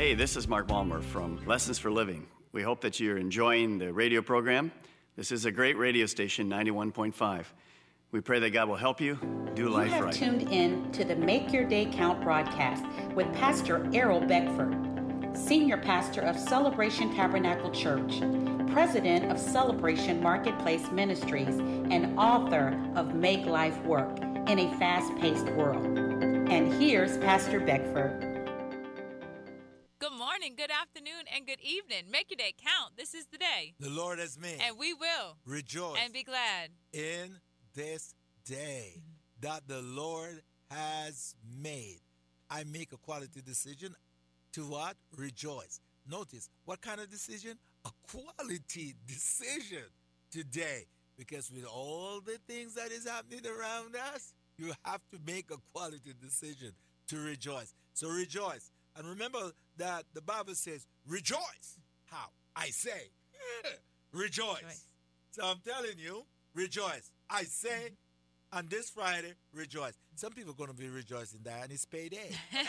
Hey, this is Mark Balmer from Lessons for Living. We hope that you're enjoying the radio program. This is a great radio station, 91.5. We pray that God will help you do You life have right. tuned in to the Make Your Day Count broadcast with Pastor Errol Beckford, Senior Pastor of Celebration Tabernacle Church, President of Celebration Marketplace Ministries, and author of Make Life Work in a Fast Paced World. And here's Pastor Beckford. Good morning, good afternoon, and good evening. Make your day count. This is the day. The Lord has made. And we will rejoice and be glad. in this day that the Lord has made. I make a quality decision to what? Rejoice. Notice what kind of decision? A quality decision today. Because with all the things that is happening around us, you have to make a quality decision to rejoice. So rejoice. And remember that the Bible says, rejoice. How? I say, rejoice. Rejoice. So I'm telling you, rejoice. I say on this Friday, rejoice. Some people are going to be rejoicing that, and it's payday.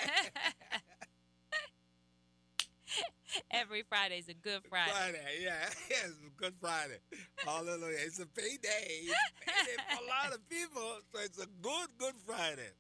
Every Friday is a good Friday. Friday, yeah. Yes, Good Friday. Hallelujah. It's a payday. It's payday for a lot of people. So it's a good, good Friday.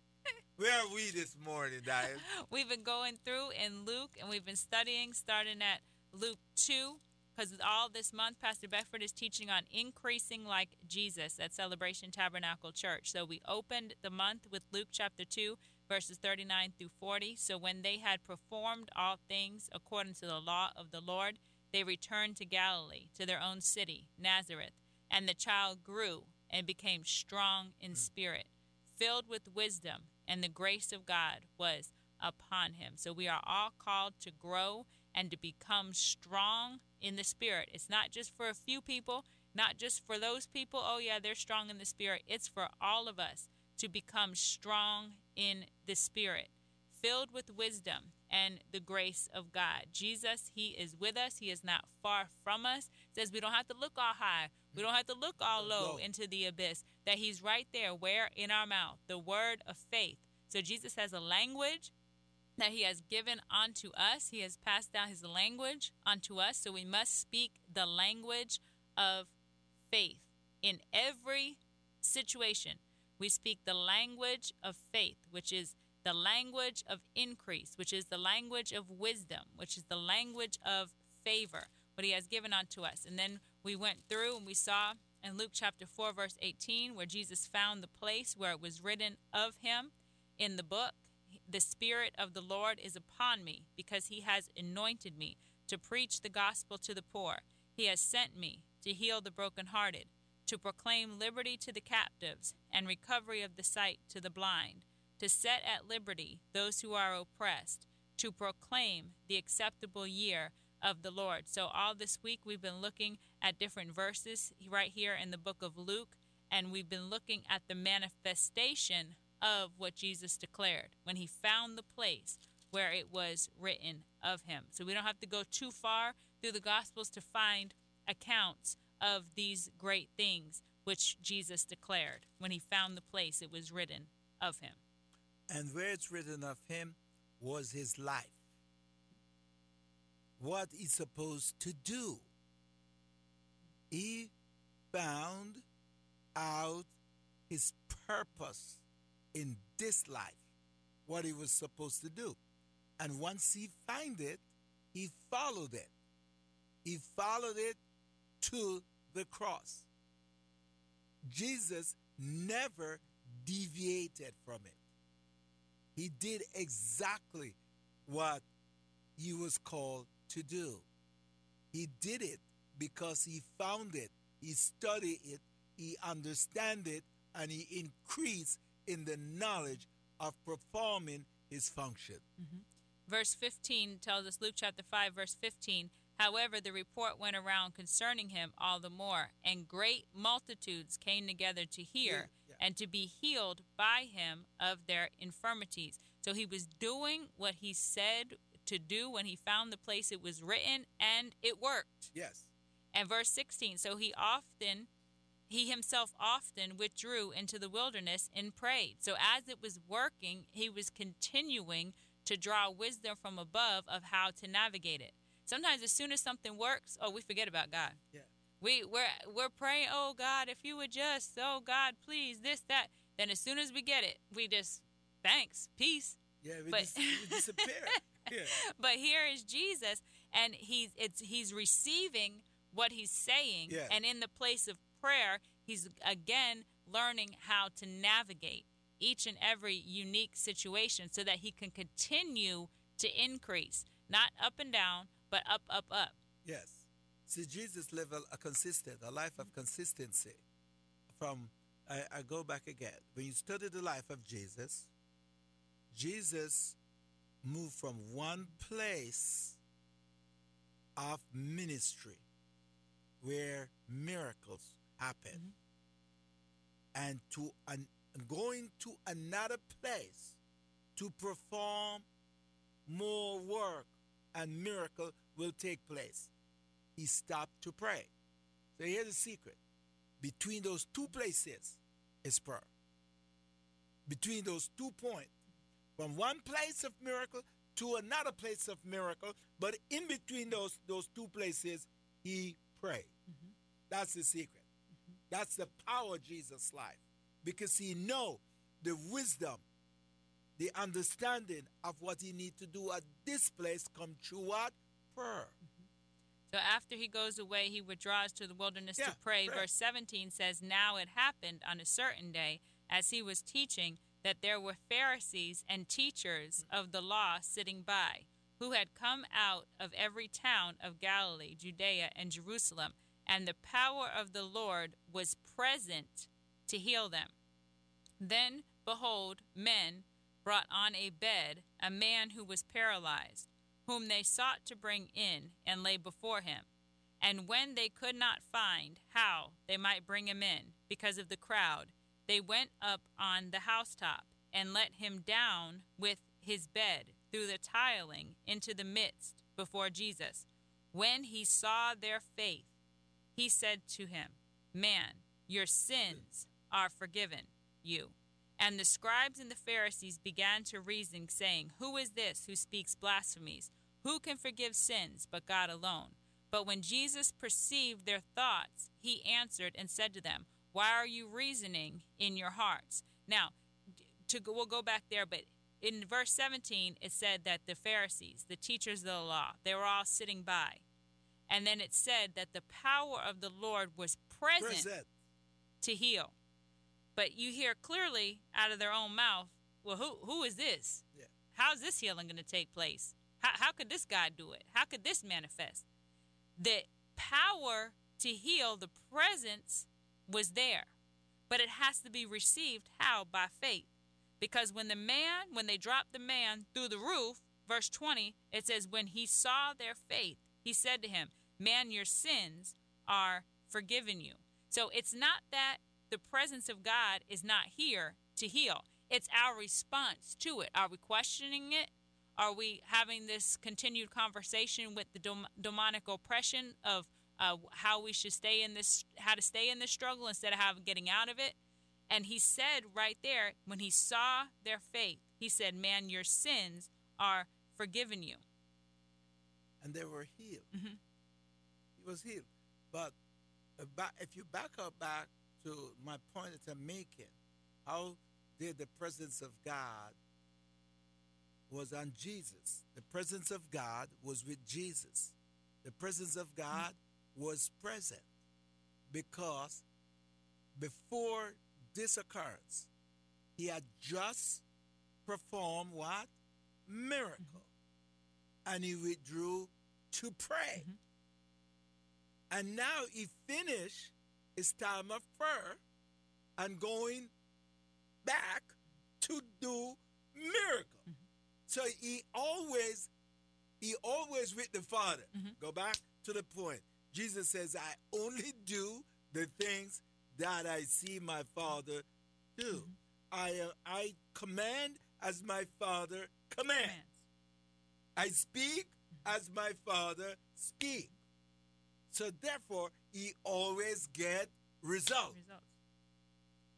Where are we this morning, Diane? We've been going through in Luke and we've been studying starting at Luke 2 because all this month Pastor Beckford is teaching on increasing like Jesus at Celebration Tabernacle Church. So we opened the month with Luke chapter 2 verses 39 through 40. So when they had performed all things according to the law of the Lord, they returned to Galilee, to their own city, Nazareth. And the child grew and became strong in mm. spirit, filled with wisdom, and the grace of God was upon him. So we are all called to grow and to become strong in the spirit. It's not just for a few people, not just for those people, oh yeah, they're strong in the spirit. It's for all of us to become strong in the spirit, filled with wisdom and the grace of God. Jesus, he is with us. He is not far from us. says we don't have to look all high. We don't have to look all low Low. into the abyss. That he's right there where in our mouth, the word of faith. So Jesus has a language that he has given unto us. He has passed down his language unto us. So we must speak the language of faith in every situation. We speak the language of faith, which is the language of increase, which is the language of wisdom, which is the language of favor, what he has given unto us. And then we went through and we saw in Luke chapter 4, verse 18, where Jesus found the place where it was written of him in the book the Spirit of the Lord is upon me, because he has anointed me to preach the gospel to the poor. He has sent me to heal the brokenhearted, to proclaim liberty to the captives, and recovery of the sight to the blind, to set at liberty those who are oppressed, to proclaim the acceptable year of the Lord. So, all this week we've been looking at different verses right here in the book of Luke, and we've been looking at the manifestation of what Jesus declared when he found the place where it was written of him. So we don't have to go too far through the Gospels to find accounts of these great things which Jesus declared when he found the place it was written of him. And where it's written of him was his life. What he's supposed to do. He found out his purpose in this life, what he was supposed to do. And once he find it, he followed it. He followed it to the cross. Jesus never deviated from it. He did exactly what he was called to do. He did it because he found it, he studied it, he understand it, and he increased in the knowledge of performing his function. Mm-hmm. Verse 15 tells us, Luke chapter 5, verse 15, however, the report went around concerning him all the more, and great multitudes came together to hear Yeah, yeah. and to be healed by him of their infirmities. So he was doing what he said to do when he found the place it was written, and it worked. Yes. And verse 16, so he often, he himself often withdrew into the wilderness and prayed. So as it was working, he was continuing to draw wisdom from above of how to navigate it. Sometimes as soon as something works, oh, we forget about God. Yeah. We we're we're praying, oh God, if you would just, oh God, please, this, that. Then as soon as we get it, we just thanks, peace. Yeah, we, But- we disappear. yeah. But here is Jesus, and he's it's he's receiving what he's saying, Yeah. and in the place of prayer, he's again learning how to navigate each and every unique situation, so that he can continue to increase, not up and down, but up, up, up. Yes. See, Jesus lived a, consistent, a life of consistency. From, I, I go back again. When you study the life of Jesus, Jesus moved from one place of ministry where miracles happen mm-hmm. and to an, going to another place to perform more work and miracle will take place. He stopped to pray. So here's the secret. Between those two places is prayer. Between those two points, from one place of miracle to another place of miracle, but in between those those two places, he prayed. Mm-hmm. That's the secret. That's the power of Jesus' life. Because he know the wisdom, the understanding of what he need to do at this place come through what? Prayer. So after he goes away, he withdraws to the wilderness Yeah, to pray. pray. Verse 17 says, Now it happened on a certain day, as he was teaching, that there were Pharisees and teachers of the law sitting by, who had come out of every town of Galilee, Judea, and Jerusalem, and the power of the Lord was present to heal them. Then, behold, men brought on a bed a man who was paralyzed, whom they sought to bring in and lay before him. And when they could not find how they might bring him in because of the crowd, they went up on the housetop and let him down with his bed through the tiling into the midst before Jesus. When he saw their faith, he said to him, Man, your sins are forgiven you. And the scribes and the Pharisees began to reason, saying, Who is this who speaks blasphemies? Who can forgive sins but God alone? But when Jesus perceived their thoughts, he answered and said to them, Why are you reasoning in your hearts? Now, to go, we'll go back there, but in verse 17, it said that the Pharisees, the teachers of the law, they were all sitting by. And then it said that the power of the Lord was present Present. to heal. But you hear clearly out of their own mouth, well, who who is this? Yeah. How's this healing going to take place? How, how could this guy do it? How could this manifest? The power to heal, the presence was there, but it has to be received how? By faith. Because when the man, when they dropped the man through the roof, verse 20, it says, When he saw their faith, he said to him, Man, your sins are forgiven you. So it's not that the presence of God is not here to heal, it's our response to it. Are we questioning it? Are we having this continued conversation with the dom- demonic oppression of uh, how we should stay in this, how to stay in this struggle instead of getting out of it? And he said right there, when he saw their faith, he said, Man, your sins are forgiven you. and they were healed. Mhm. He was healed. But if you back up back to my point that I'm making, how did the presence of God was on Jesus? The presence of God was with Jesus. The presence of God was present because before this occurrence, he had just performed what? Miracle. And he withdrew to pray. Mm-hmm. And now he finished his time of prayer and going back to do miracle. Mm-hmm. So he always, he always with the Father. Mm-hmm. Go back to the point. Jesus says, I only do the things that I see my Father do. Mm-hmm. I, uh, I command as my Father command. Commands. I speak as my Father speak. So therefore, he always get result. Results.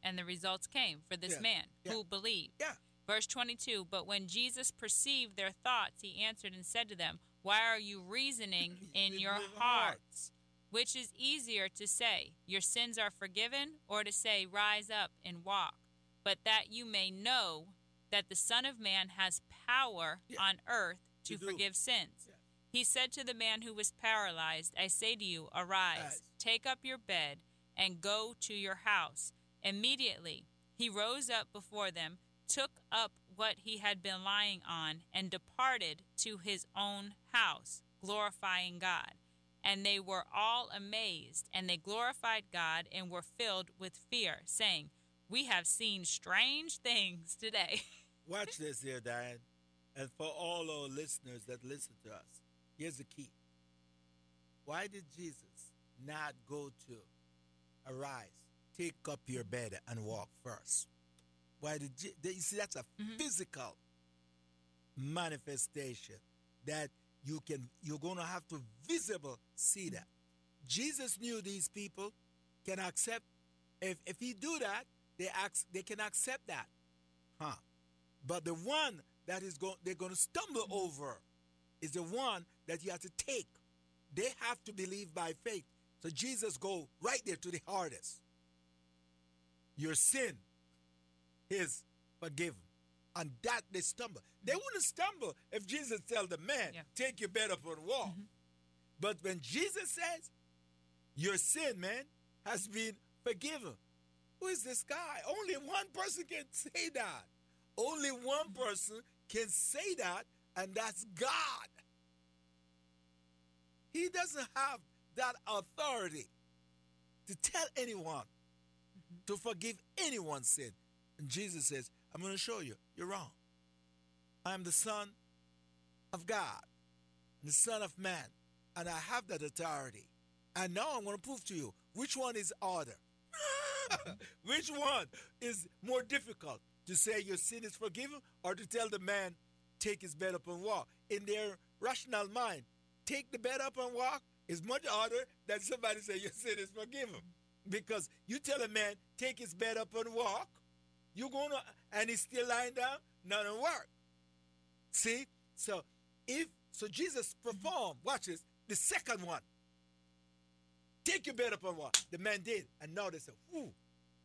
And the results came for this Yeah, man yeah. who believed. Yeah. Verse 22 But when Jesus perceived their thoughts, he answered and said to them, Why are you reasoning in your hearts? Which is easier to say, Your sins are forgiven, or to say, Rise up and walk? But that you may know that the Son of Man has power Yeah. on earth to To forgive sins. He said to the man who was paralyzed, I say to you, arise, Arise. take up your bed, and go to your house. Immediately he rose up before them, took up what he had been lying on, and departed to his own house, glorifying God. And they were all amazed, and they glorified God and were filled with fear, saying, We have seen strange things today. Watch this here, Diane. And for all our listeners that listen to us, here's the key. Why did Jesus not go to arise, take up your bed and walk first? Why did Je- you see that's a mm-hmm. physical manifestation that you can you're going to have to visible see that. Jesus knew these people can accept if if he do that, they act, they can accept that. Huh. But the one that is going they're going to stumble mm-hmm. over is the one that you have to take. They have to believe by faith. So Jesus go right there to the hardest. Your sin is forgiven. And that they stumble. They wouldn't stumble if Jesus tell the man, Yeah. take your bed up and walk. Mm-hmm. But when Jesus says, your sin, man, has been forgiven. Who is this guy? Only one person can say that. Only one person can say that, and that's God. He doesn't have that authority to tell anyone mm-hmm. to forgive anyone's sin. And Jesus says, I'm going to show you, you're wrong. I am the Son of God, the Son of Man, and I have that authority. And now I'm going to prove to you which one is harder. which one is more difficult to say your sin is forgiven or to tell the man, take his bed up and walk? In their rational mind, take the bed up and walk is much harder than somebody say your sin is forgiven. Because you tell a man, take his bed up and walk, you're gonna and he's still lying down, none will work. See? So if so Jesus performed, watch this, the second one. Take your bed up and walk. The man did. And now they say, whoo,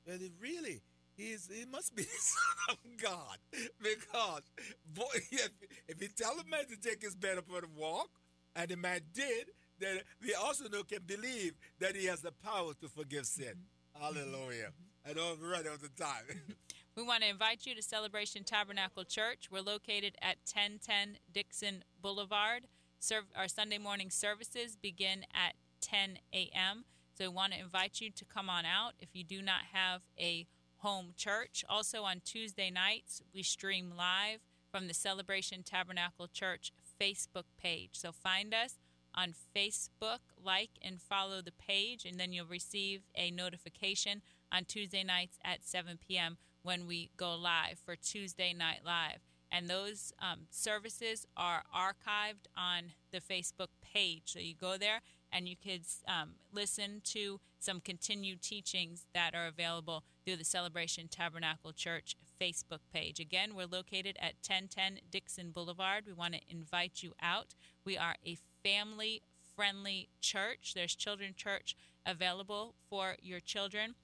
and it really is he must be the son of God. Because boy, if, if he tell a man to take his bed up and walk, and the man did, then we also know can believe that he has the power to forgive sin. Mm-hmm. Hallelujah. Mm-hmm. I know I'm running out of time. We want to invite you to Celebration Tabernacle Church. We're located at 1010 Dixon Boulevard. Serve, our Sunday morning services begin at 10 a.m. So we want to invite you to come on out if you do not have a home church. Also on Tuesday nights, we stream live from the Celebration Tabernacle Church Facebook page. So find us on Facebook, like and follow the page, and then you'll receive a notification on Tuesday nights at 7 p.m. when we go live for Tuesday Night Live. And those um, services are archived on the Facebook page. So you go there and you could um, listen to some continued teachings that are available through the Celebration Tabernacle Church Facebook page. Again, we're located at 1010 Dixon Boulevard. We want to invite you out. We are a family friendly church. There's children church available for your children.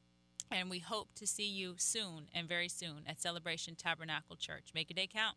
And we hope to see you soon and very soon at Celebration Tabernacle Church. Make a day count.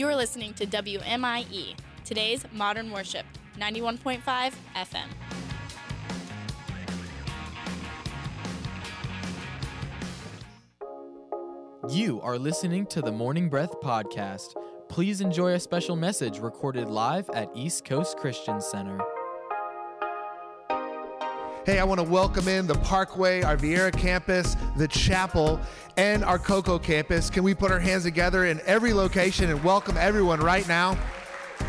You are listening to WMIE, today's modern worship, 91.5 FM. You are listening to the Morning Breath Podcast. Please enjoy a special message recorded live at East Coast Christian Center. Hey, I want to welcome in the Parkway, our Viera campus, the chapel, and our Cocoa campus. Can we put our hands together in every location and welcome everyone right now?